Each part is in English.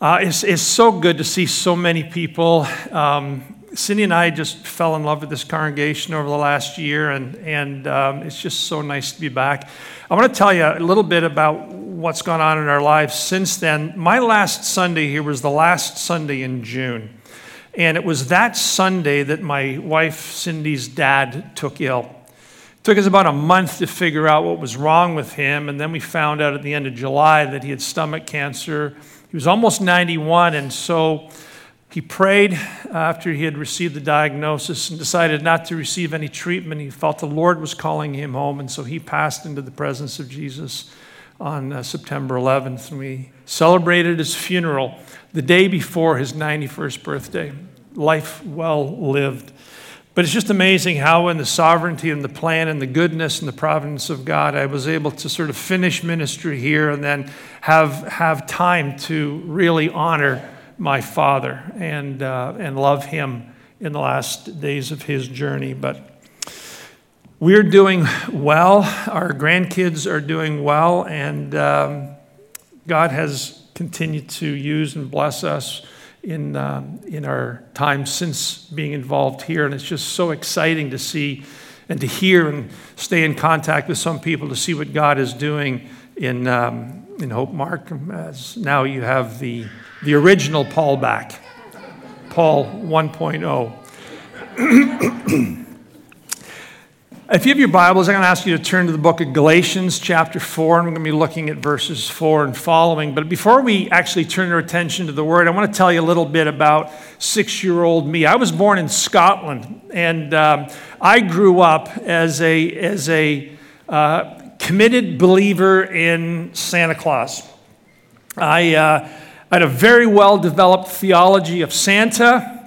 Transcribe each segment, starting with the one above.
Uh, it's, it's so good to see so many people. Um, Cindy and I just fell in love with this congregation over the last year, and, and um, it's just so nice to be back. I want to tell you a little bit about what's gone on in our lives since then. My last Sunday here was the last Sunday in June, and it was that Sunday that my wife Cindy's dad took ill. It took us about a month to figure out what was wrong with him, and then we found out at the end of July that he had stomach cancer he was almost 91, and so he prayed after he had received the diagnosis and decided not to receive any treatment. He felt the Lord was calling him home, and so he passed into the presence of Jesus on uh, September 11th. And we celebrated his funeral the day before his 91st birthday. Life well lived. But it's just amazing how, in the sovereignty and the plan and the goodness and the providence of God, I was able to sort of finish ministry here and then have, have time to really honor my father and, uh, and love him in the last days of his journey. But we're doing well. Our grandkids are doing well, and um, God has continued to use and bless us in, um, in our time since being involved here. And it's just so exciting to see and to hear and stay in contact with some people to see what God is doing in, um, in Hope Markham. As now you have the, the original Paul back, Paul 1.0. If you have your Bibles, I'm going to ask you to turn to the book of Galatians, chapter 4, and we're going to be looking at verses 4 and following. But before we actually turn our attention to the word, I want to tell you a little bit about six year old me. I was born in Scotland, and um, I grew up as a, as a uh, committed believer in Santa Claus. I, uh, I had a very well developed theology of Santa.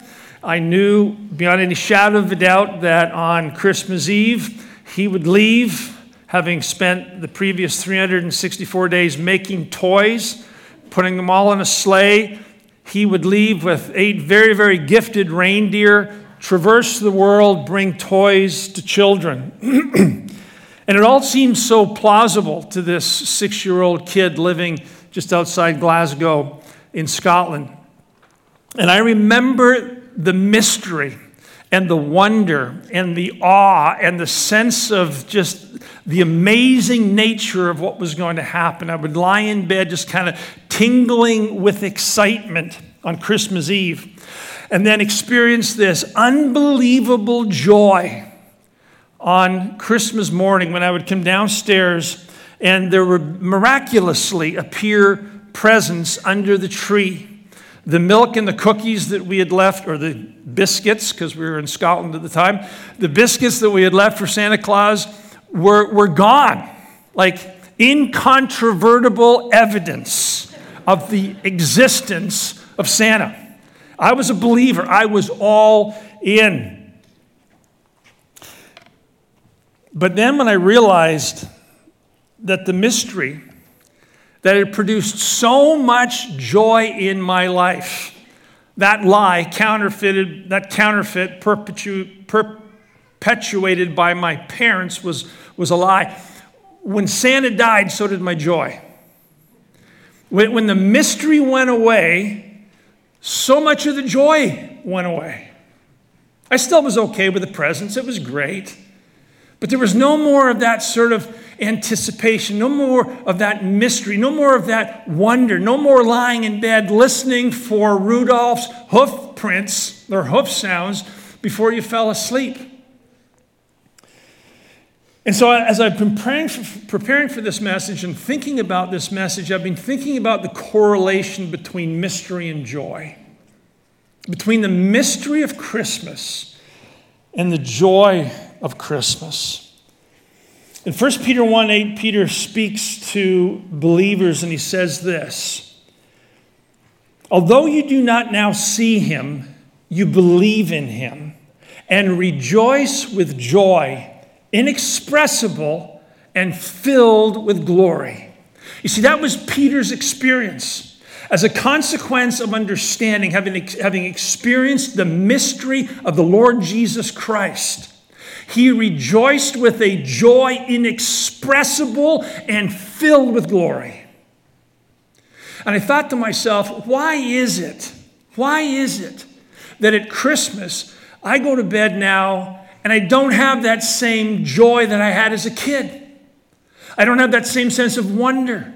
I knew beyond any shadow of a doubt that on Christmas Eve, he would leave, having spent the previous 364 days making toys, putting them all in a sleigh. He would leave with eight very, very gifted reindeer, traverse the world, bring toys to children. and it all seems so plausible to this six year old kid living just outside Glasgow in Scotland. And I remember the mystery and the wonder and the awe and the sense of just the amazing nature of what was going to happen. I would lie in bed just kind of tingling with excitement on Christmas Eve and then experience this unbelievable joy on Christmas morning when I would come downstairs and there would miraculously appear presents under the tree the milk and the cookies that we had left, or the biscuits, because we were in Scotland at the time, the biscuits that we had left for Santa Claus were, were gone. Like incontrovertible evidence of the existence of Santa. I was a believer, I was all in. But then when I realized that the mystery that it produced so much joy in my life. That lie, counterfeited, that counterfeit perpetu- perpetuated by my parents was, was a lie. When Santa died, so did my joy. When, when the mystery went away, so much of the joy went away. I still was okay with the presents, it was great. But there was no more of that sort of anticipation, no more of that mystery, no more of that wonder, no more lying in bed listening for Rudolph's hoof prints or hoof sounds before you fell asleep. And so, as I've been for, preparing for this message and thinking about this message, I've been thinking about the correlation between mystery and joy, between the mystery of Christmas and the joy of Christmas. In 1 Peter 1 8, Peter speaks to believers and he says this Although you do not now see him, you believe in him and rejoice with joy inexpressible and filled with glory. You see, that was Peter's experience. As a consequence of understanding, having, having experienced the mystery of the Lord Jesus Christ, he rejoiced with a joy inexpressible and filled with glory. And I thought to myself, why is it? Why is it that at Christmas I go to bed now and I don't have that same joy that I had as a kid? I don't have that same sense of wonder.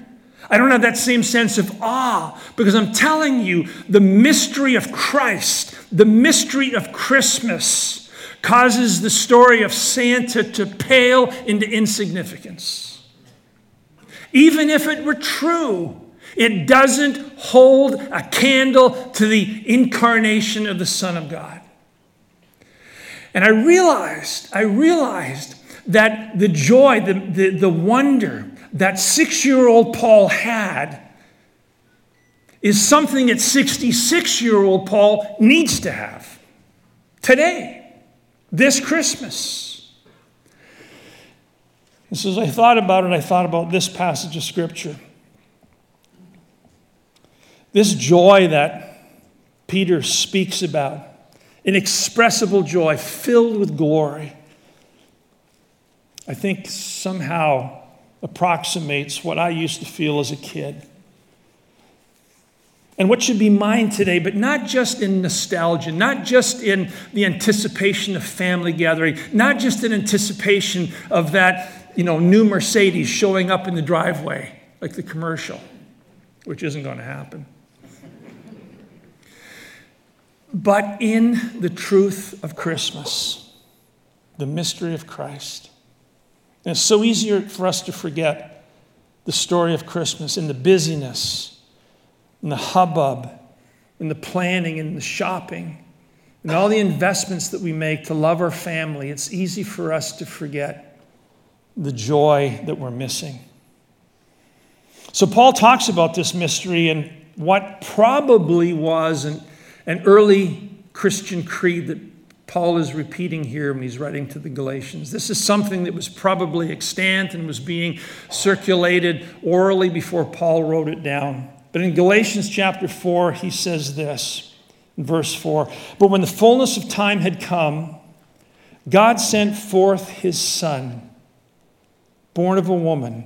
I don't have that same sense of awe because I'm telling you the mystery of Christ, the mystery of Christmas causes the story of Santa to pale into insignificance. Even if it were true, it doesn't hold a candle to the incarnation of the Son of God. And I realized, I realized that the joy, the, the, the wonder that six year old Paul had is something that 66 year old Paul needs to have today, this Christmas. And so as I thought about it, I thought about this passage of Scripture. This joy that Peter speaks about, inexpressible joy filled with glory, I think somehow approximates what I used to feel as a kid. And what should be mine today, but not just in nostalgia, not just in the anticipation of family gathering, not just in anticipation of that, you know, new Mercedes showing up in the driveway, like the commercial, which isn't going to happen. But in the truth of Christmas, the mystery of Christ. And it's so easier for us to forget the story of Christmas in the busyness, in the hubbub, in the planning and the shopping, and all the investments that we make to love our family. It's easy for us to forget the joy that we're missing. So, Paul talks about this mystery and what probably was an, an early Christian creed that Paul is repeating here when he's writing to the Galatians. This is something that was probably extant and was being circulated orally before Paul wrote it down. But in Galatians chapter 4, he says this in verse 4 But when the fullness of time had come, God sent forth his Son, born of a woman,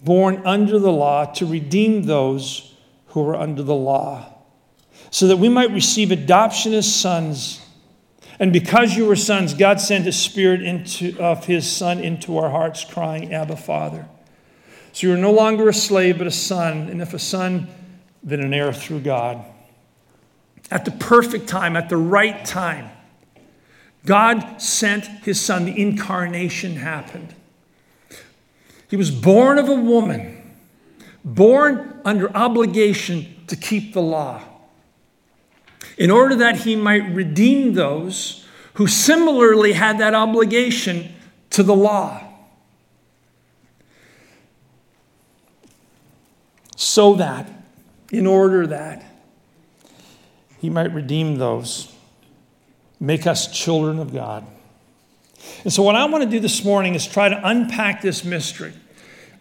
born under the law, to redeem those who were under the law, so that we might receive adoption as sons. And because you were sons, God sent His Spirit into, of His Son into our hearts, crying, Abba, Father. So you are no longer a slave, but a son. And if a son, then an heir through God. At the perfect time, at the right time, God sent His Son. The incarnation happened. He was born of a woman, born under obligation to keep the law in order that he might redeem those who similarly had that obligation to the law. So that, in order that, he might redeem those, make us children of God. And so, what I want to do this morning is try to unpack this mystery.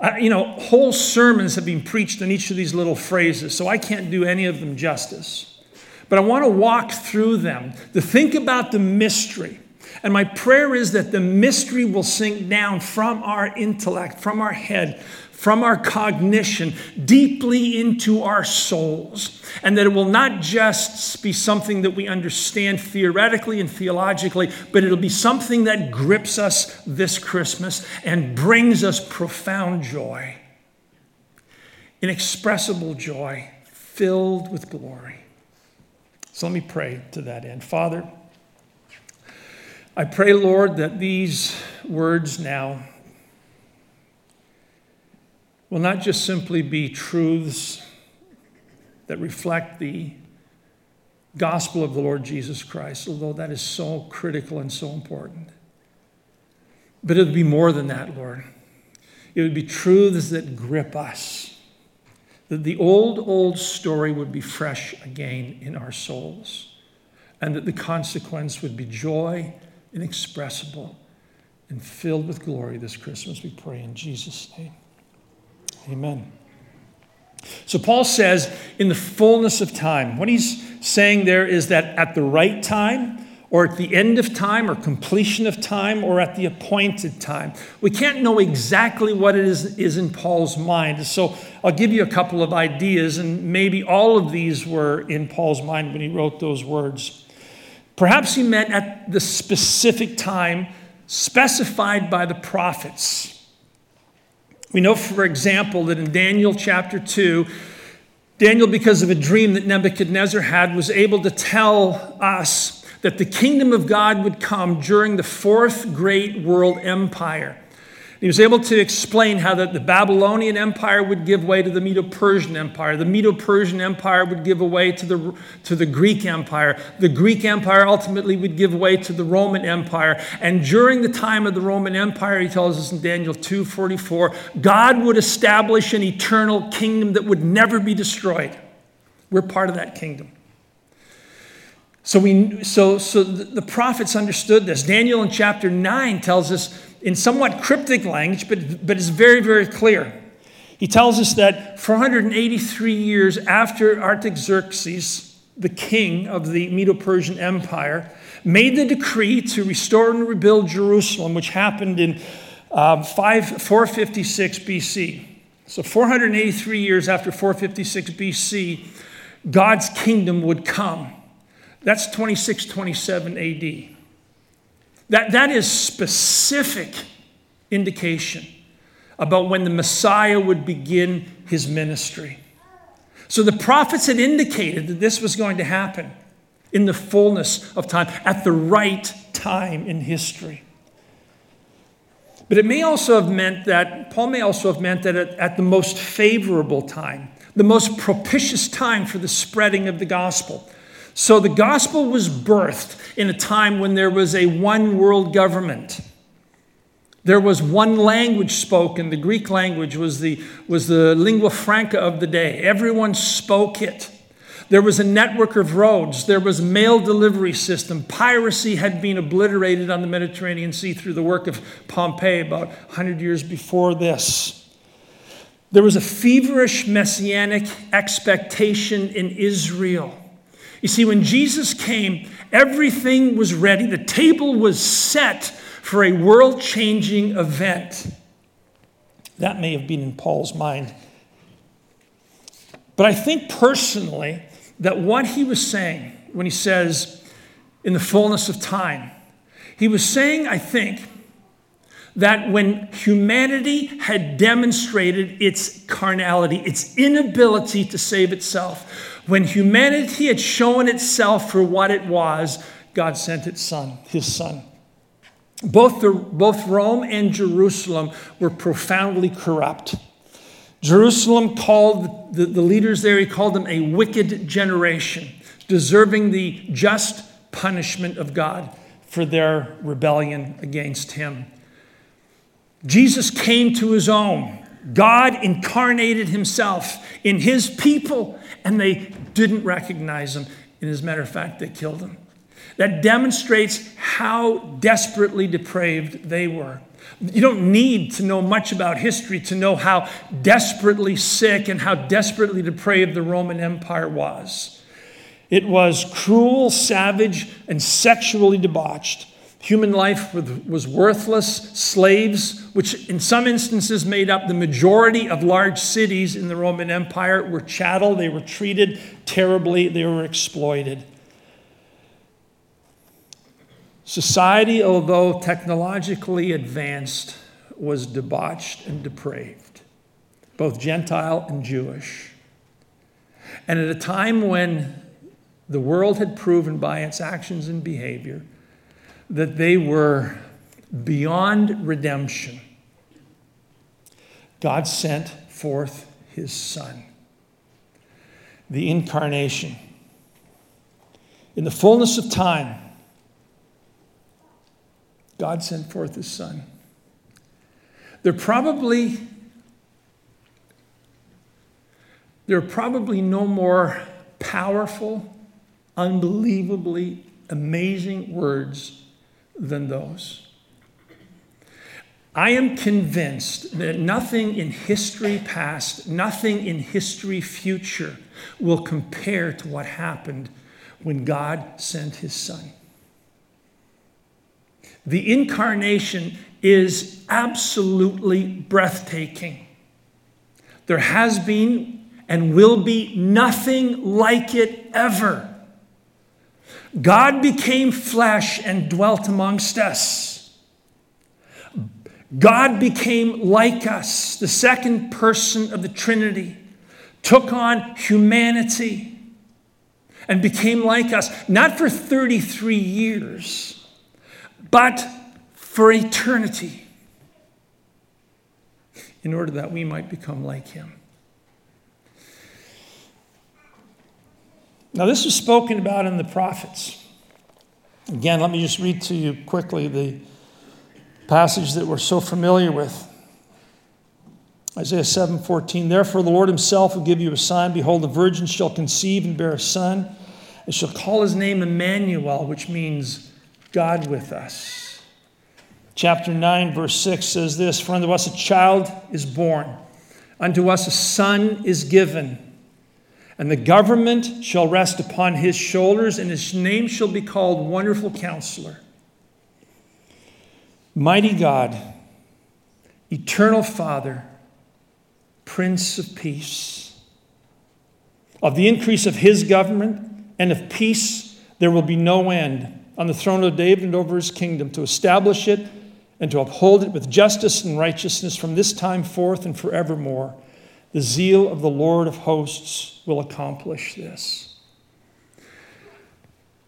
Uh, you know, whole sermons have been preached on each of these little phrases, so I can't do any of them justice. But I want to walk through them to think about the mystery. And my prayer is that the mystery will sink down from our intellect, from our head, from our cognition, deeply into our souls. And that it will not just be something that we understand theoretically and theologically, but it'll be something that grips us this Christmas and brings us profound joy, inexpressible joy, filled with glory. So let me pray to that end. Father, I pray, Lord, that these words now will not just simply be truths that reflect the gospel of the Lord Jesus Christ, although that is so critical and so important. But it would be more than that, Lord. It would be truths that grip us that the old, old story would be fresh again in our souls, and that the consequence would be joy inexpressible and filled with glory this Christmas, we pray in Jesus' name. Amen. So, Paul says, in the fullness of time, what he's saying there is that at the right time, or at the end of time, or completion of time, or at the appointed time. We can't know exactly what it is, is in Paul's mind. So I'll give you a couple of ideas, and maybe all of these were in Paul's mind when he wrote those words. Perhaps he meant at the specific time specified by the prophets. We know, for example, that in Daniel chapter 2, Daniel, because of a dream that Nebuchadnezzar had, was able to tell us that the kingdom of God would come during the fourth great world empire. He was able to explain how that the Babylonian Empire would give way to the Medo Persian Empire. The Medo Persian Empire would give way to the, to the Greek Empire. The Greek Empire ultimately would give way to the Roman Empire. And during the time of the Roman Empire, he tells us in Daniel 2:44, God would establish an eternal kingdom that would never be destroyed. We're part of that kingdom. So, we, so, so the prophets understood this. Daniel in chapter 9 tells us in somewhat cryptic language, but, but it's very, very clear. He tells us that 483 years after Artaxerxes, the king of the Medo Persian Empire, made the decree to restore and rebuild Jerusalem, which happened in um, 5, 456 BC. So, 483 years after 456 BC, God's kingdom would come. That's 2627 AD. That, that is specific indication about when the Messiah would begin his ministry. So the prophets had indicated that this was going to happen in the fullness of time, at the right time in history. But it may also have meant that, Paul may also have meant that at, at the most favorable time, the most propitious time for the spreading of the gospel. So the gospel was birthed in a time when there was a one world government. There was one language spoken. The Greek language was the, was the lingua franca of the day. Everyone spoke it. There was a network of roads. There was mail delivery system. Piracy had been obliterated on the Mediterranean Sea through the work of Pompey about 100 years before this. There was a feverish messianic expectation in Israel. You see, when Jesus came, everything was ready. The table was set for a world changing event. That may have been in Paul's mind. But I think personally that what he was saying when he says, in the fullness of time, he was saying, I think, that when humanity had demonstrated its carnality, its inability to save itself, when humanity had shown itself for what it was, God sent its son, his son. Both, the, both Rome and Jerusalem were profoundly corrupt. Jerusalem called the, the leaders there, he called them a wicked generation, deserving the just punishment of God for their rebellion against him. Jesus came to his own. God incarnated himself in his people, and they didn't recognize him. And as a matter of fact, they killed him. That demonstrates how desperately depraved they were. You don't need to know much about history to know how desperately sick and how desperately depraved the Roman Empire was. It was cruel, savage, and sexually debauched. Human life was worthless. Slaves, which in some instances made up the majority of large cities in the Roman Empire, were chattel. They were treated terribly, they were exploited. Society, although technologically advanced, was debauched and depraved, both Gentile and Jewish. And at a time when the world had proven by its actions and behavior that they were beyond redemption, God sent forth his Son, the incarnation. In the fullness of time, God sent forth his Son. There probably there are probably no more powerful, unbelievably amazing words than those. I am convinced that nothing in history past, nothing in history future will compare to what happened when God sent his son. The incarnation is absolutely breathtaking. There has been and will be nothing like it ever. God became flesh and dwelt amongst us. God became like us, the second person of the Trinity, took on humanity and became like us, not for 33 years, but for eternity, in order that we might become like him. Now, this was spoken about in the prophets. Again, let me just read to you quickly the passage that we're so familiar with. Isaiah 7:14 Therefore the Lord himself will give you a sign behold the virgin shall conceive and bear a son and shall call his name Emmanuel which means God with us. Chapter 9 verse 6 says this For unto us a child is born unto us a son is given and the government shall rest upon his shoulders and his name shall be called wonderful counselor mighty God eternal father Prince of Peace. Of the increase of his government and of peace, there will be no end on the throne of David and over his kingdom to establish it and to uphold it with justice and righteousness from this time forth and forevermore. The zeal of the Lord of hosts will accomplish this.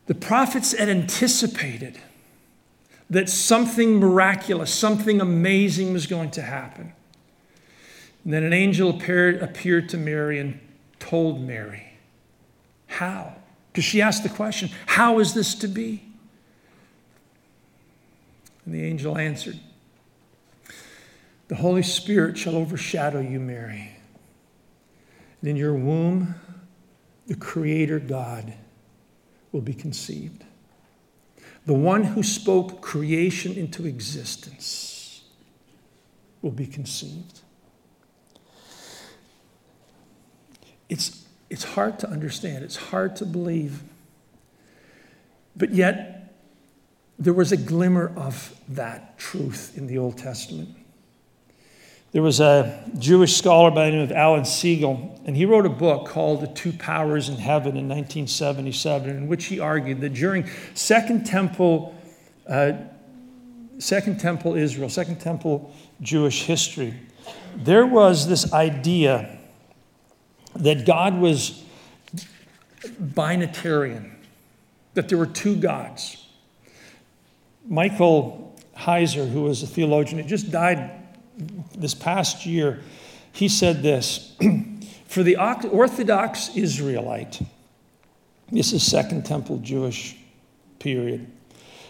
The prophets had anticipated that something miraculous, something amazing was going to happen. And then an angel appeared, appeared to Mary and told Mary, How? Because she asked the question, How is this to be? And the angel answered, The Holy Spirit shall overshadow you, Mary. And in your womb, the Creator God will be conceived. The one who spoke creation into existence will be conceived. It's, it's hard to understand, it's hard to believe. But yet, there was a glimmer of that truth in the Old Testament. There was a Jewish scholar by the name of Alan Segal, and he wrote a book called The Two Powers in Heaven in 1977, in which he argued that during Second Temple, uh, Second Temple Israel, Second Temple Jewish history, there was this idea that God was binitarian, that there were two gods. Michael Heiser, who was a theologian, he just died this past year, he said this For the Orthodox Israelite, this is Second Temple Jewish period.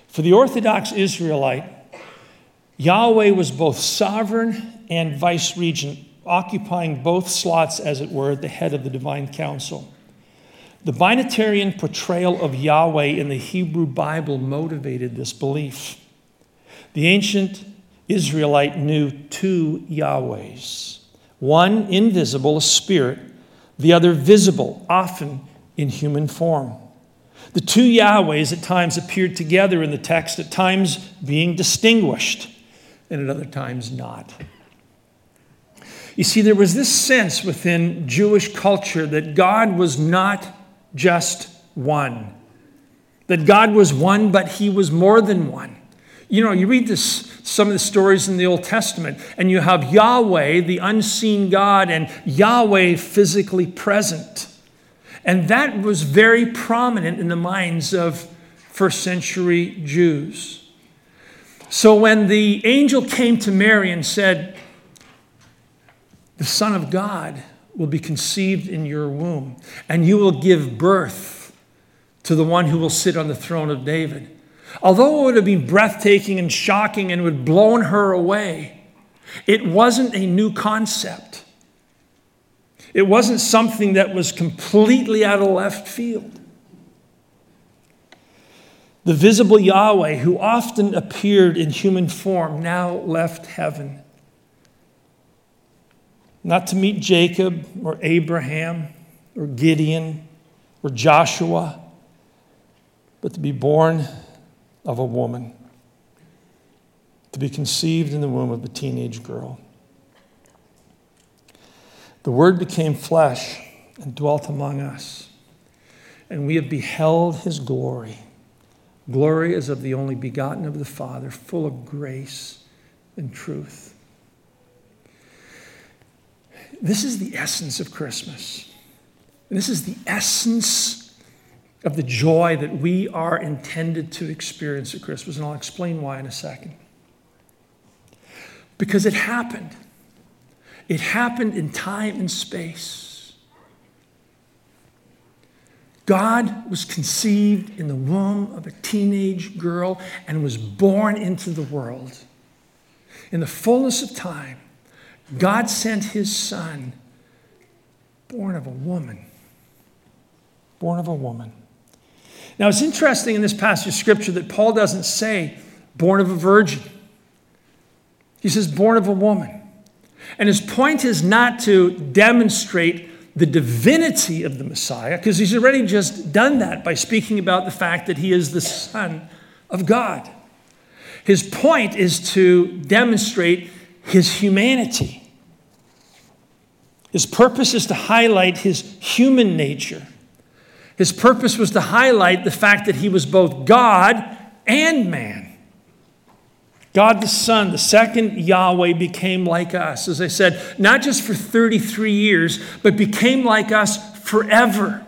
For the Orthodox Israelite, Yahweh was both sovereign and vice regent occupying both slots, as it were, at the head of the divine council. The binitarian portrayal of Yahweh in the Hebrew Bible motivated this belief. The ancient Israelite knew two Yahwehs one invisible, a spirit, the other visible, often in human form. The two Yahwehs at times appeared together in the text, at times being distinguished, and at other times not. You see, there was this sense within Jewish culture that God was not just one, that God was one, but he was more than one. You know, you read this, some of the stories in the Old Testament, and you have Yahweh, the unseen God, and Yahweh physically present. And that was very prominent in the minds of first century Jews. So when the angel came to Mary and said, the Son of God will be conceived in your womb, and you will give birth to the one who will sit on the throne of David. Although it would have been breathtaking and shocking and would have blown her away, it wasn't a new concept. It wasn't something that was completely out of left field. The visible Yahweh, who often appeared in human form, now left heaven not to meet Jacob or Abraham or Gideon or Joshua, but to be born of a woman. to be conceived in the womb of a teenage girl. The Word became flesh and dwelt among us, and we have beheld his glory. Glory as of the only begotten of the Father, full of grace and truth. This is the essence of Christmas. This is the essence of the joy that we are intended to experience at Christmas, and I'll explain why in a second. Because it happened. It happened in time and space. God was conceived in the womb of a teenage girl and was born into the world. In the fullness of time, God sent his son, born of a woman. Born of a woman. Now, it's interesting in this passage of scripture that Paul doesn't say born of a virgin, he says born of a woman. And his point is not to demonstrate the divinity of the Messiah, because he's already just done that by speaking about the fact that he is the Son of God. His point is to demonstrate his humanity. His purpose is to highlight his human nature. His purpose was to highlight the fact that he was both God and man. God the Son, the second Yahweh, became like us, as I said, not just for 33 years, but became like us forever.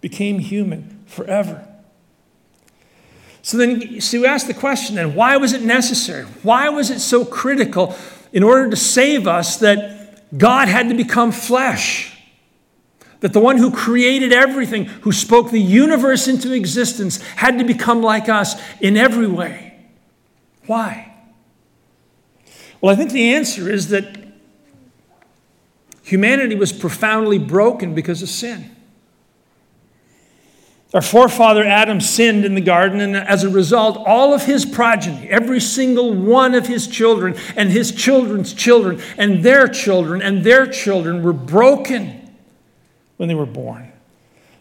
Became human forever. So then, so you ask the question then, why was it necessary? Why was it so critical in order to save us that God had to become flesh? That the one who created everything, who spoke the universe into existence, had to become like us in every way. Why? Well, I think the answer is that humanity was profoundly broken because of sin. Our forefather Adam sinned in the garden, and as a result, all of his progeny, every single one of his children, and his children's children, and their children, and their children were broken when they were born.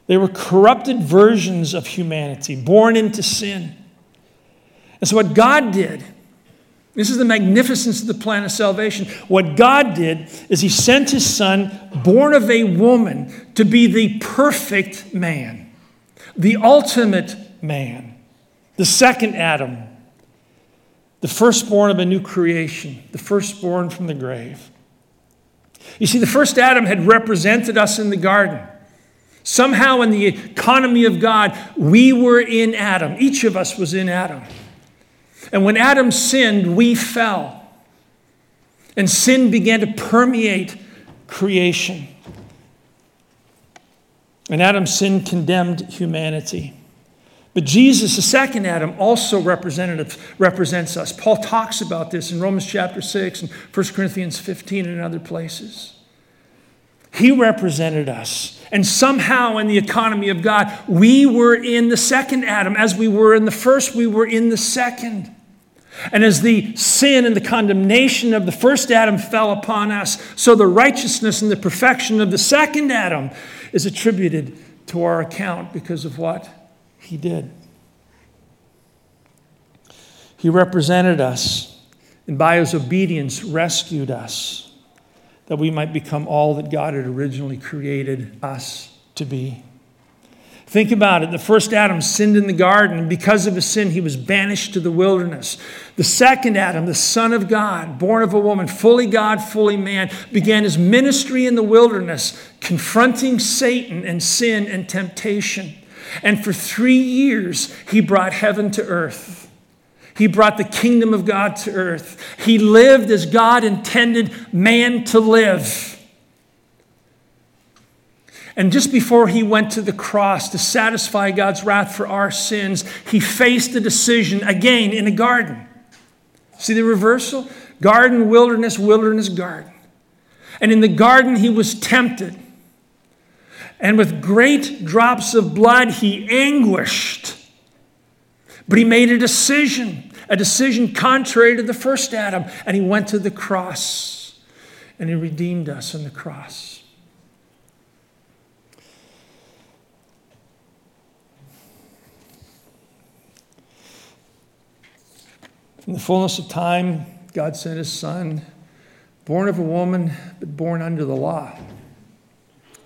They were corrupted versions of humanity, born into sin. And so, what God did, this is the magnificence of the plan of salvation. What God did is He sent His Son, born of a woman, to be the perfect man, the ultimate man, the second Adam, the firstborn of a new creation, the firstborn from the grave. You see, the first Adam had represented us in the garden. Somehow, in the economy of God, we were in Adam. Each of us was in Adam. And when Adam sinned, we fell. And sin began to permeate creation. And Adam's sin condemned humanity. But Jesus, the second Adam, also represents us. Paul talks about this in Romans chapter 6 and 1 Corinthians 15 and other places. He represented us. And somehow, in the economy of God, we were in the second Adam. As we were in the first, we were in the second. And as the sin and the condemnation of the first Adam fell upon us, so the righteousness and the perfection of the second Adam is attributed to our account because of what he did. He represented us and by his obedience rescued us that we might become all that God had originally created us to be. Think about it. The first Adam sinned in the garden, and because of his sin, he was banished to the wilderness. The second Adam, the Son of God, born of a woman, fully God, fully man, began his ministry in the wilderness, confronting Satan and sin and temptation. And for three years, he brought heaven to earth. He brought the kingdom of God to earth. He lived as God intended man to live. And just before he went to the cross to satisfy God's wrath for our sins, he faced a decision again in a garden. See the reversal? Garden, wilderness, wilderness, garden. And in the garden, he was tempted. And with great drops of blood, he anguished. But he made a decision, a decision contrary to the first Adam. And he went to the cross and he redeemed us on the cross. In the fullness of time, God sent his son, born of a woman, but born under the law.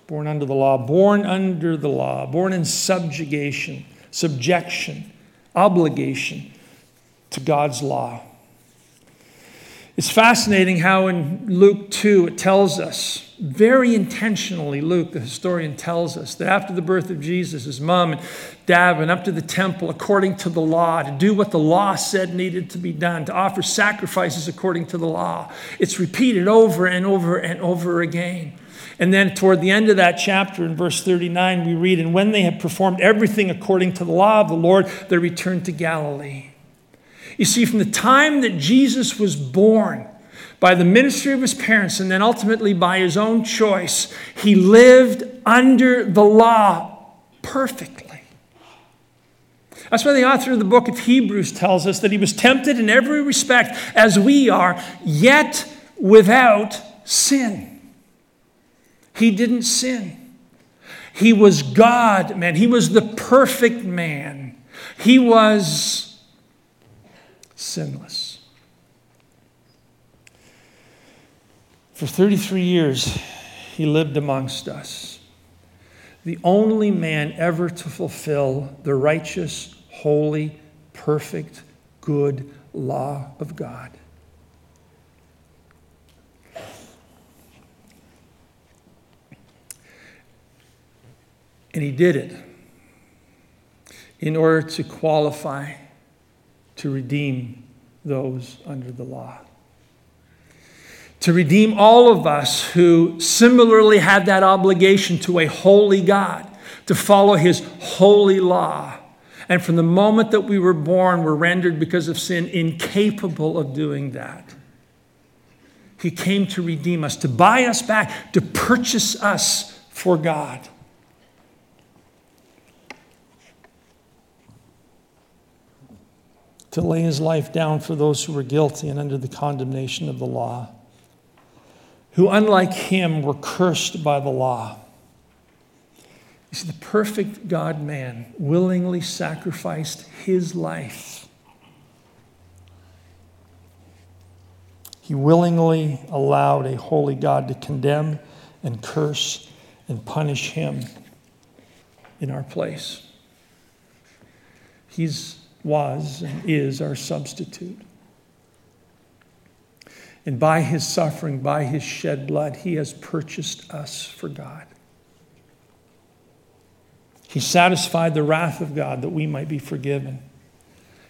Born under the law, born under the law, born in subjugation, subjection, obligation to God's law. It's fascinating how in Luke 2 it tells us, very intentionally, Luke, the historian, tells us that after the birth of Jesus, his mom and dad went up to the temple according to the law to do what the law said needed to be done, to offer sacrifices according to the law. It's repeated over and over and over again. And then toward the end of that chapter, in verse 39, we read, And when they had performed everything according to the law of the Lord, they returned to Galilee. You see, from the time that Jesus was born, by the ministry of his parents, and then ultimately by his own choice, he lived under the law perfectly. That's why the author of the book of Hebrews tells us that he was tempted in every respect as we are, yet without sin. He didn't sin. He was God, man. He was the perfect man. He was sinless. For 33 years, he lived amongst us. The only man ever to fulfill the righteous, holy, perfect, good law of God. And he did it in order to qualify to redeem those under the law. To redeem all of us who similarly had that obligation to a holy God, to follow his holy law. And from the moment that we were born, were rendered because of sin incapable of doing that. He came to redeem us, to buy us back, to purchase us for God. To lay his life down for those who were guilty and under the condemnation of the law, who, unlike him, were cursed by the law. You see, the perfect God man willingly sacrificed his life. He willingly allowed a holy God to condemn and curse and punish him in our place. He's was and is our substitute. And by his suffering, by his shed blood, he has purchased us for God. He satisfied the wrath of God that we might be forgiven.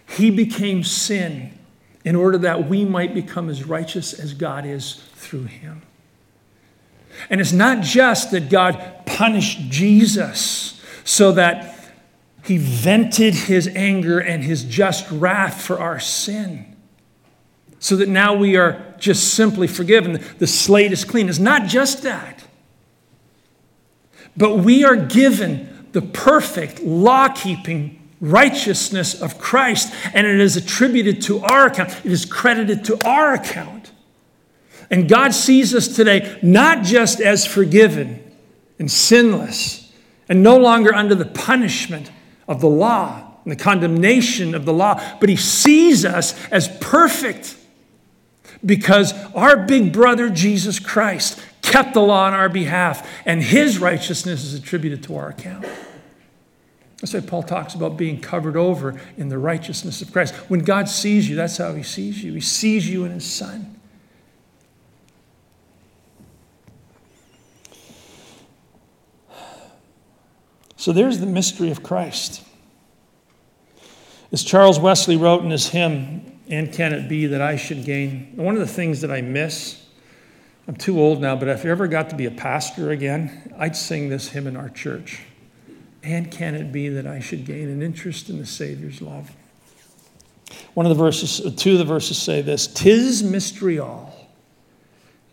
He became sin in order that we might become as righteous as God is through him. And it's not just that God punished Jesus so that he vented his anger and his just wrath for our sin. So that now we are just simply forgiven. The slate is clean. It's not just that. But we are given the perfect law keeping righteousness of Christ, and it is attributed to our account. It is credited to our account. And God sees us today not just as forgiven and sinless and no longer under the punishment of the law and the condemnation of the law, but he sees us as perfect because our big brother, Jesus Christ, kept the law on our behalf, and his righteousness is attributed to our account. That's why Paul talks about being covered over in the righteousness of Christ. When God sees you, that's how he sees you. He sees you in his Son. So there's the mystery of Christ. As Charles Wesley wrote in his hymn, And Can It Be That I Should Gain? One of the things that I miss, I'm too old now, but if I ever got to be a pastor again, I'd sing this hymn in our church. And can it be that I should gain an interest in the Savior's love? One of the verses, uh, two of the verses say this Tis mystery all,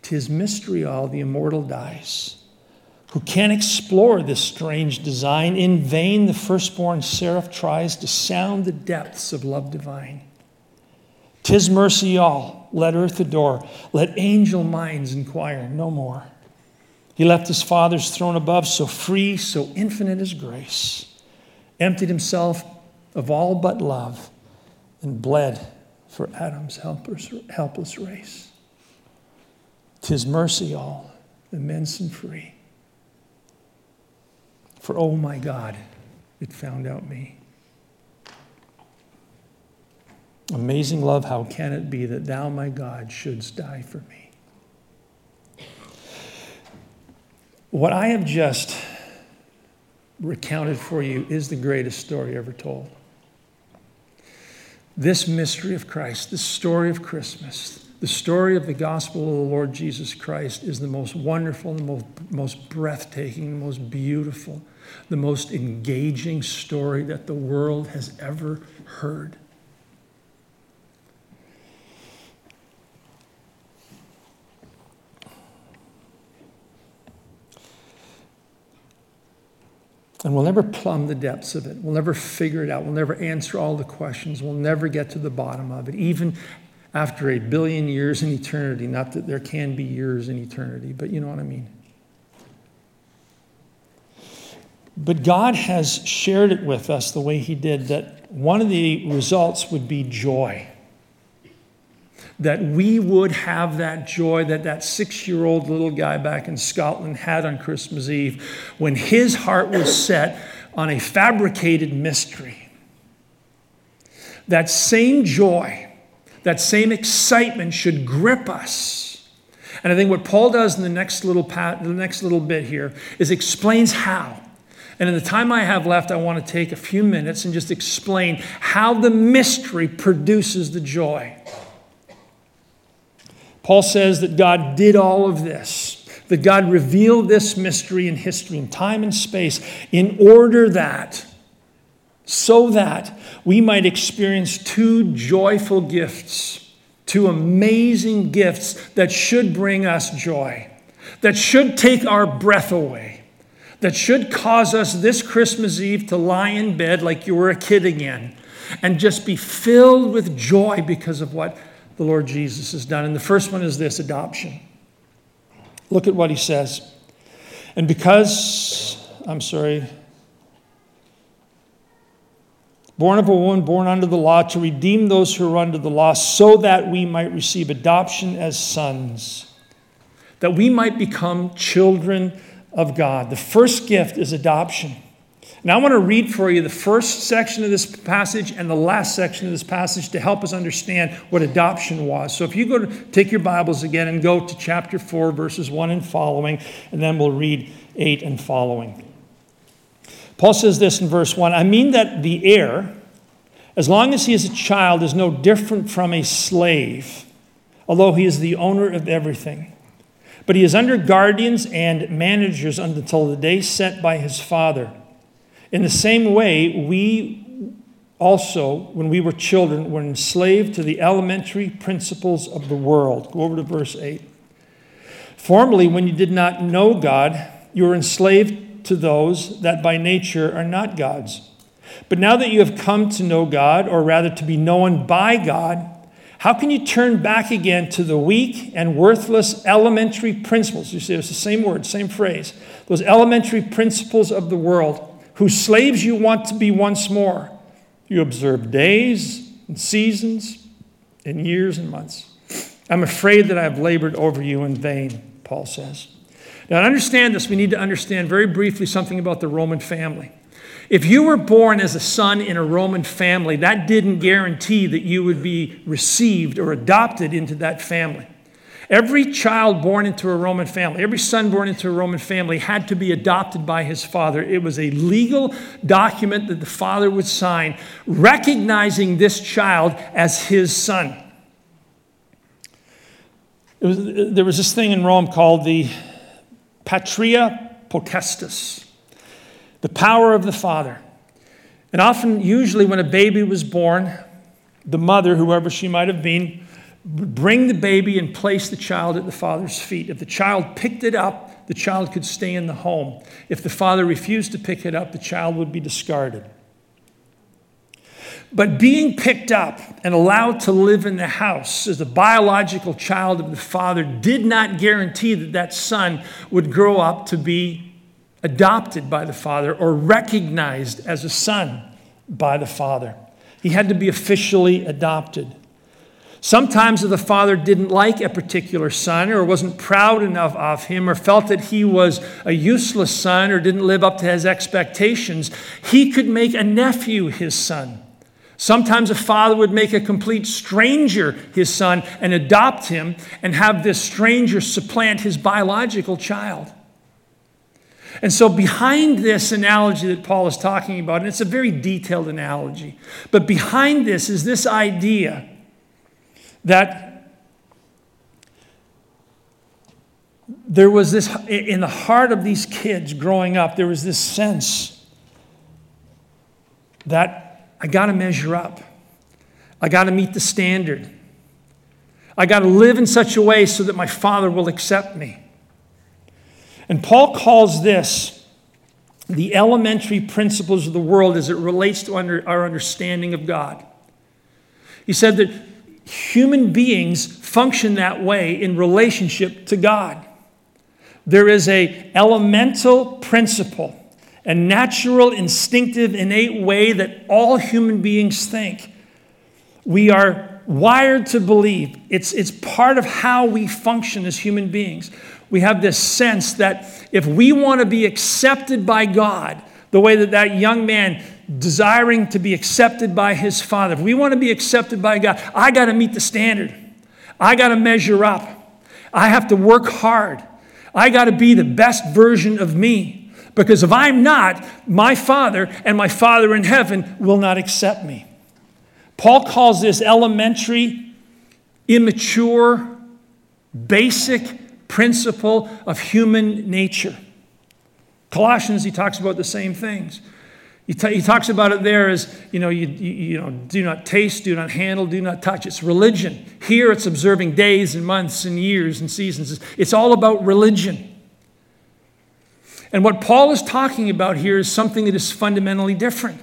tis mystery all, the immortal dies who can explore this strange design. In vain, the firstborn seraph tries to sound the depths of love divine. Tis mercy all, let earth adore, let angel minds inquire no more. He left his Father's throne above, so free, so infinite is grace, emptied himself of all but love, and bled for Adam's helpless, helpless race. Tis mercy all, immense and free. For oh my God, it found out me. Amazing love, how can it be that thou, my God, shouldst die for me? What I have just recounted for you is the greatest story ever told. This mystery of Christ, this story of Christmas, the story of the gospel of the Lord Jesus Christ is the most wonderful, the most, most breathtaking, the most beautiful, the most engaging story that the world has ever heard. And we'll never plumb the depths of it. We'll never figure it out. We'll never answer all the questions. We'll never get to the bottom of it, even after a billion years in eternity. Not that there can be years in eternity, but you know what I mean. But God has shared it with us the way He did that one of the results would be joy that we would have that joy that that six year old little guy back in Scotland had on Christmas Eve when his heart was set on a fabricated mystery. That same joy, that same excitement should grip us. And I think what Paul does in the next little, pat, the next little bit here is explains how. And in the time I have left, I want to take a few minutes and just explain how the mystery produces the joy. Paul says that God did all of this, that God revealed this mystery in history, in time and space, in order that, so that we might experience two joyful gifts, two amazing gifts that should bring us joy, that should take our breath away, that should cause us this Christmas Eve to lie in bed like you were a kid again and just be filled with joy because of what the Lord Jesus has done. And the first one is this adoption. Look at what he says. And because, I'm sorry, born of a woman, born under the law, to redeem those who are under the law, so that we might receive adoption as sons, that we might become children of God. The first gift is adoption. Now, I want to read for you the first section of this passage and the last section of this passage to help us understand what adoption was. So, if you go to take your Bibles again and go to chapter 4, verses 1 and following, and then we'll read 8 and following. Paul says this in verse 1 I mean that the heir, as long as he is a child, is no different from a slave, although he is the owner of everything. But he is under guardians and managers until the day set by his father. In the same way, we also, when we were children, were enslaved to the elementary principles of the world. Go over to verse 8. Formerly, when you did not know God, you were enslaved to those that by nature are not God's. But now that you have come to know God, or rather to be known by God, how can you turn back again to the weak and worthless elementary principles? You see, it's the same word, same phrase. Those elementary principles of the world whose slaves you want to be once more. You observe days and seasons and years and months. I'm afraid that I have labored over you in vain, Paul says. Now, to understand this, we need to understand very briefly something about the Roman family. If you were born as a son in a Roman family, that didn't guarantee that you would be received or adopted into that family. Every child born into a Roman family, every son born into a Roman family had to be adopted by his father. It was a legal document that the father would sign recognizing this child as his son. Was, there was this thing in Rome called the patria potestas, the power of the father. And often, usually, when a baby was born, the mother, whoever she might have been, would bring the baby and place the child at the father's feet. If the child picked it up, the child could stay in the home. If the father refused to pick it up, the child would be discarded. But being picked up and allowed to live in the house as a biological child of the father did not guarantee that that son would grow up to be adopted by the father or recognized as a son by the father. He had to be officially adopted. Sometimes if the father didn't like a particular son or wasn't proud enough of him or felt that he was a useless son or didn't live up to his expectations, he could make a nephew his son. Sometimes a father would make a complete stranger his son and adopt him and have this stranger supplant his biological child. And so, behind this analogy that Paul is talking about, and it's a very detailed analogy, but behind this is this idea that there was this, in the heart of these kids growing up, there was this sense that I got to measure up. I got to meet the standard. I got to live in such a way so that my father will accept me. And Paul calls this the elementary principles of the world as it relates to under, our understanding of God. He said that human beings function that way in relationship to God. There is a elemental principle, a natural, instinctive, innate way that all human beings think. We are wired to believe. It's, it's part of how we function as human beings. We have this sense that if we want to be accepted by God, the way that that young man desiring to be accepted by his father. If we want to be accepted by God, I got to meet the standard. I got to measure up. I have to work hard. I got to be the best version of me. Because if I'm not, my father and my father in heaven will not accept me. Paul calls this elementary, immature, basic principle of human nature. Colossians, he talks about the same things. He, t- he, talks about it there as, you know, you, you, you, know, do not taste, do not handle, do not touch. It's religion. Here it's observing days and months and years and seasons. It's all about religion. And what Paul is talking about here is something that is fundamentally different.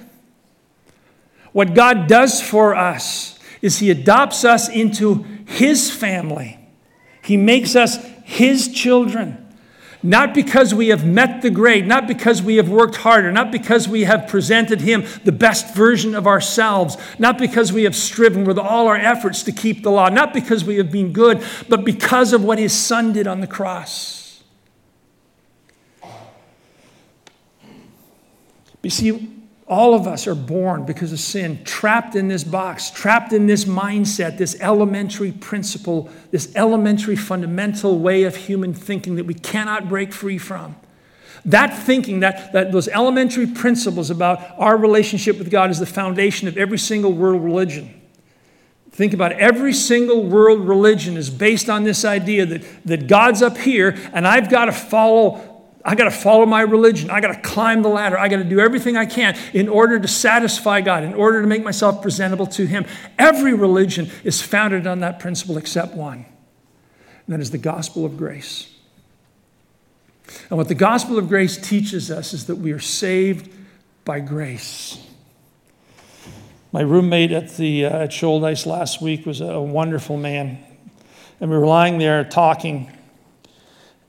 What God does for us is He adopts us into His family, He makes us His children. Not because we have met the grade, not because we have worked harder, not because we have presented Him the best version of ourselves, not because we have striven with all our efforts to keep the law, not because we have been good, but because of what His Son did on the cross. You see, all of us are born because of sin, trapped in this box, trapped in this mindset, this elementary principle, this elementary fundamental way of human thinking that we cannot break free from. That thinking, that, that those elementary principles about our relationship with God is the foundation of every single world religion. Think about it. every single world religion is based on this idea that, that God's up here and I've got to follow I got to follow my religion. I got to climb the ladder. I got to do everything I can in order to satisfy God, in order to make myself presentable to Him. Every religion is founded on that principle except one, and that is the gospel of grace. And what the gospel of grace teaches us is that we are saved by grace. My roommate at, the, uh, at Shouldice last week was a wonderful man. And we were lying there talking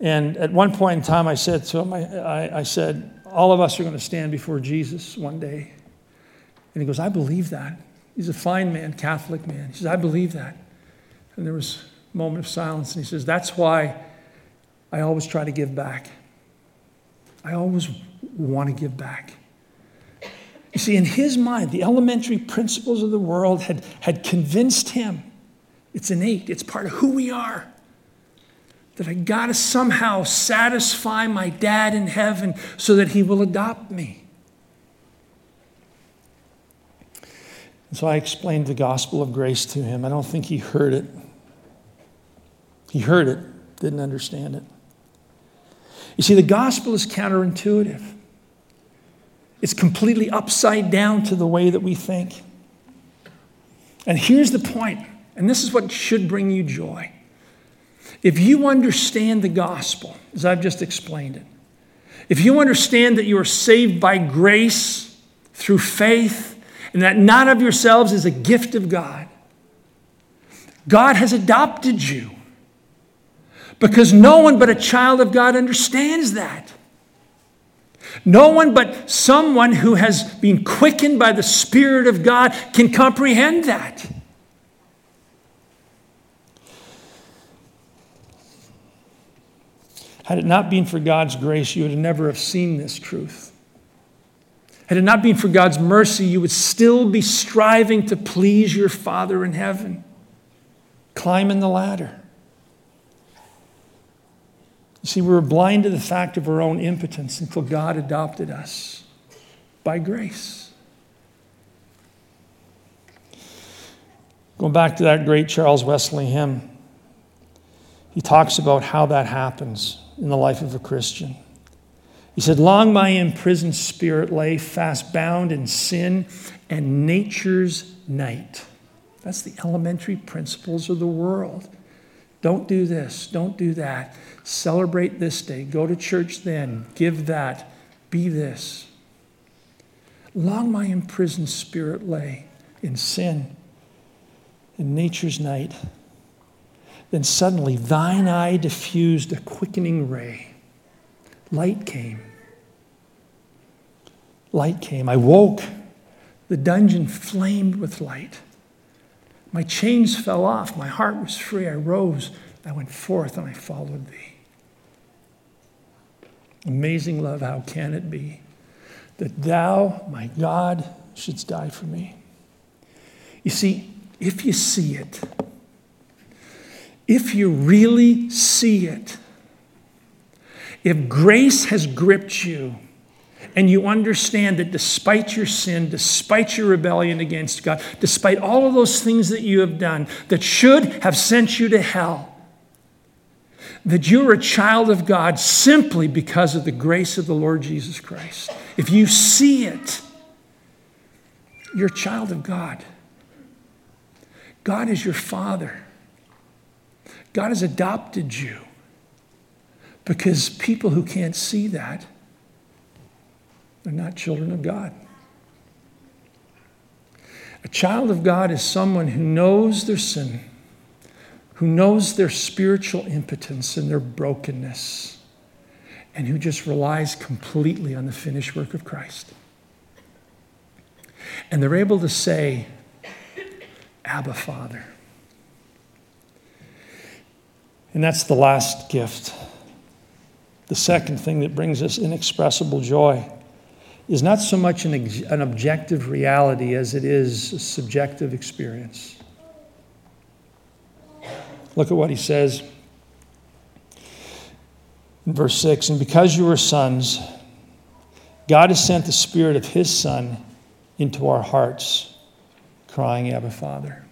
and at one point in time, I said to him, I, I, I said, All of us are going to stand before Jesus one day. And he goes, I believe that. He's a fine man, Catholic man. He says, I believe that. And there was a moment of silence. And he says, That's why I always try to give back. I always want to give back. You see, in his mind, the elementary principles of the world had, had convinced him it's innate, it's part of who we are that I got to somehow satisfy my dad in heaven so that he will adopt me. And so I explained the gospel of grace to him. I don't think he heard it. He heard it, didn't understand it. You see, the gospel is counterintuitive. It's completely upside down to the way that we think. And here's the point, and this is what should bring you joy. If you understand the gospel, as I've just explained it, if you understand that you are saved by grace through faith, and that not of yourselves is a gift of God, God has adopted you. Because no one but a child of God understands that. No one but someone who has been quickened by the Spirit of God can comprehend that. Had it not been for God's grace, you would never have seen this truth. Had it not been for God's mercy, you would still be striving to please your Father in heaven, climbing the ladder. You see, we were blind to the fact of our own impotence until God adopted us by grace. Going back to that great Charles Wesley hymn, he talks about how that happens in the life of a Christian. He said, Long my imprisoned spirit lay fast bound in sin and nature's night. That's the elementary principles of the world. Don't do this, don't do that. Celebrate this day, go to church then, give that, be this. Long my imprisoned spirit lay in sin, in nature's night. Then suddenly thine eye diffused a quickening ray light came. Light came. I woke. The dungeon flamed with light. My chains fell off. My heart was free. I rose. I went forth and I followed thee. Amazing love, how can it be that thou, my God, shouldst die for me? You see, if you see it, if you really see it, if grace has gripped you and you understand that despite your sin, despite your rebellion against God, despite all of those things that you have done that should have sent you to hell, that you're a child of God simply because of the grace of the Lord Jesus Christ. If you see it, you're a child of God. God is your Father. God has adopted you. Because people who can't see that, they're not children of God. A child of God is someone who knows their sin, who knows their spiritual impotence and their brokenness, and who just relies completely on the finished work of Christ. And they're able to say, Abba, Father. And that's the last gift the second thing that brings us inexpressible joy is not so much an, an objective reality as it is a subjective experience. Look at what he says in verse 6 And because you are sons, God has sent the Spirit of His Son into our hearts, crying, Abba, Father.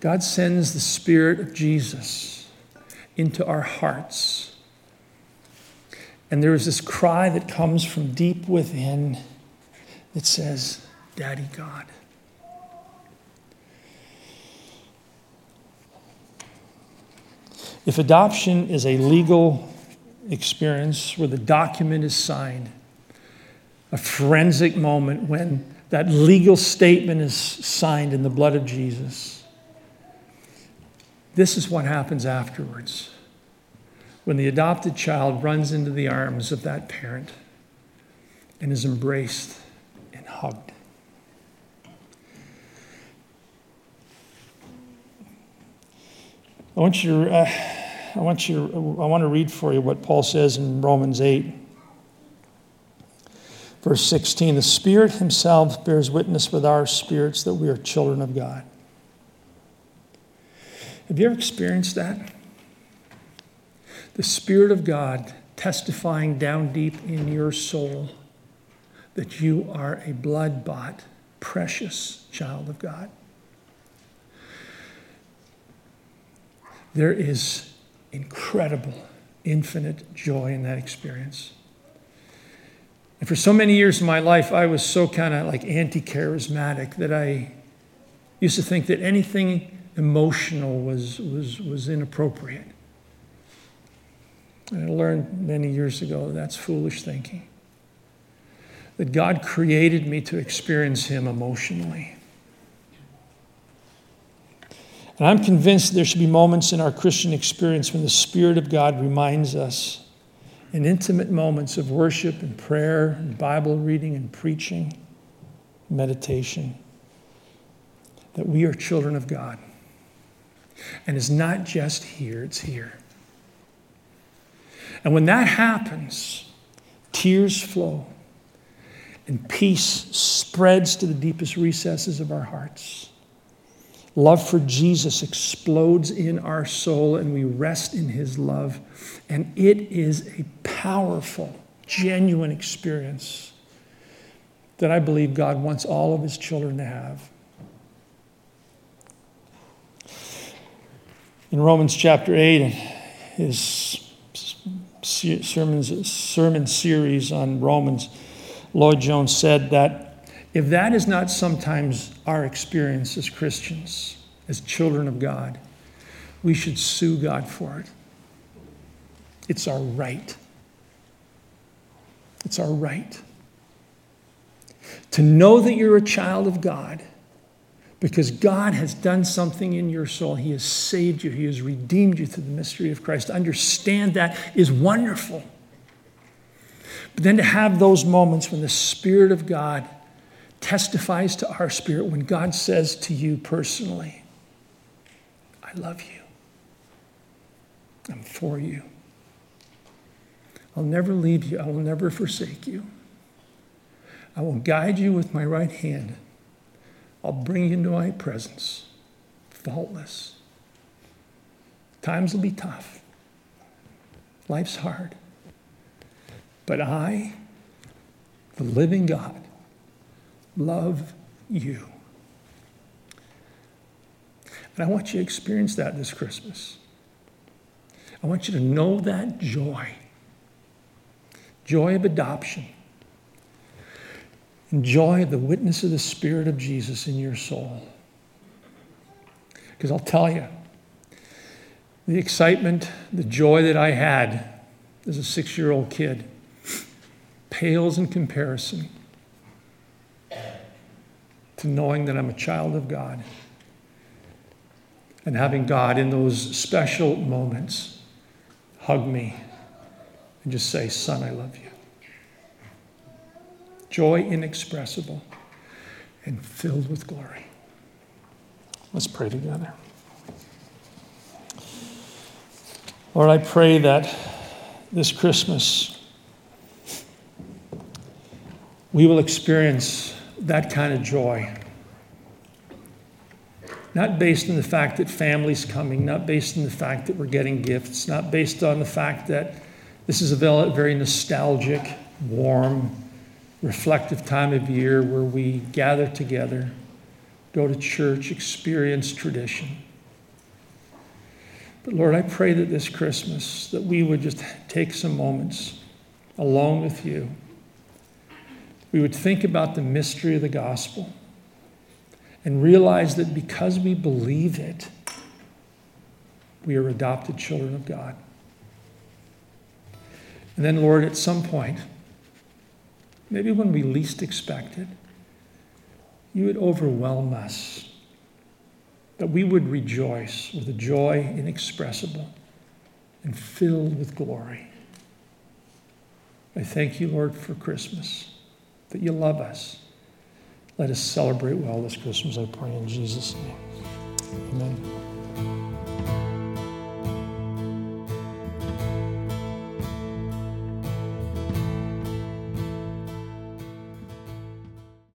God sends the Spirit of Jesus into our hearts and there is this cry that comes from deep within that says, Daddy God. If adoption is a legal experience where the document is signed, a forensic moment when that legal statement is signed in the blood of Jesus, this is what happens afterwards when the adopted child runs into the arms of that parent and is embraced and hugged. I want you to, uh, I want you, I want to read for you what Paul says in Romans 8. Verse 16, the Spirit Himself bears witness with our spirits that we are children of God. Have you ever experienced that? the Spirit of God testifying down deep in your soul that you are a blood bought, precious child of God. There is incredible, infinite joy in that experience. And for so many years in my life, I was so kind of like anti charismatic that I used to think that anything emotional was, was, was inappropriate. And I learned many years ago that's foolish thinking. That God created me to experience Him emotionally. And I'm convinced there should be moments in our Christian experience when the Spirit of God reminds us in intimate moments of worship and prayer and Bible reading and preaching, meditation, that we are children of God. And it's not just here, it's here. And when that happens, tears flow and peace spreads to the deepest recesses of our hearts. Love for Jesus explodes in our soul, and we rest in his love. And it is a powerful, genuine experience that I believe God wants all of his children to have. In Romans chapter 8, his sermons, sermon series on Romans, Lloyd Jones said that if that is not sometimes our experience as Christians, as children of God, we should sue God for it. It's our right. It's our right. To know that you're a child of God because God has done something in your soul. He has saved you, He has redeemed you through the mystery of Christ. To understand that is wonderful. But then to have those moments when the Spirit of God testifies to our spirit, when God says to you personally, I love you, I'm for you. I'll never leave you, I will never forsake you. I will guide you with my right hand. I'll bring you into my presence, faultless. Times will be tough. Life's hard. But I, the living God, love you. And I want you to experience that this Christmas. I want you to know that joy joy of adoption, and joy of the witness of the Spirit of Jesus in your soul. Because I'll tell you, the excitement, the joy that I had as a six year old kid pales in comparison to knowing that I'm a child of God and having God in those special moments hug me and just say, Son, I love you. Joy inexpressible and filled with glory. Let's pray together. Lord, I pray that this Christmas, we will experience that kind of joy. Not based on the fact that family's coming, not based on the fact that we're getting gifts, not based on the fact that this is a very nostalgic, warm, reflective time of year where we gather together, go to church, experience tradition. But Lord, I pray that this Christmas that we would just take some moments alone with you we would think about the mystery of the gospel and realize that because we believe it, we are adopted children of God. And then, Lord, at some point, maybe when we least expect it, you would overwhelm us, that we would rejoice with a joy inexpressible and filled with glory. I thank you, Lord, for Christmas that you love us. Let us celebrate well this Christmas, I pray in Jesus' name. Amen.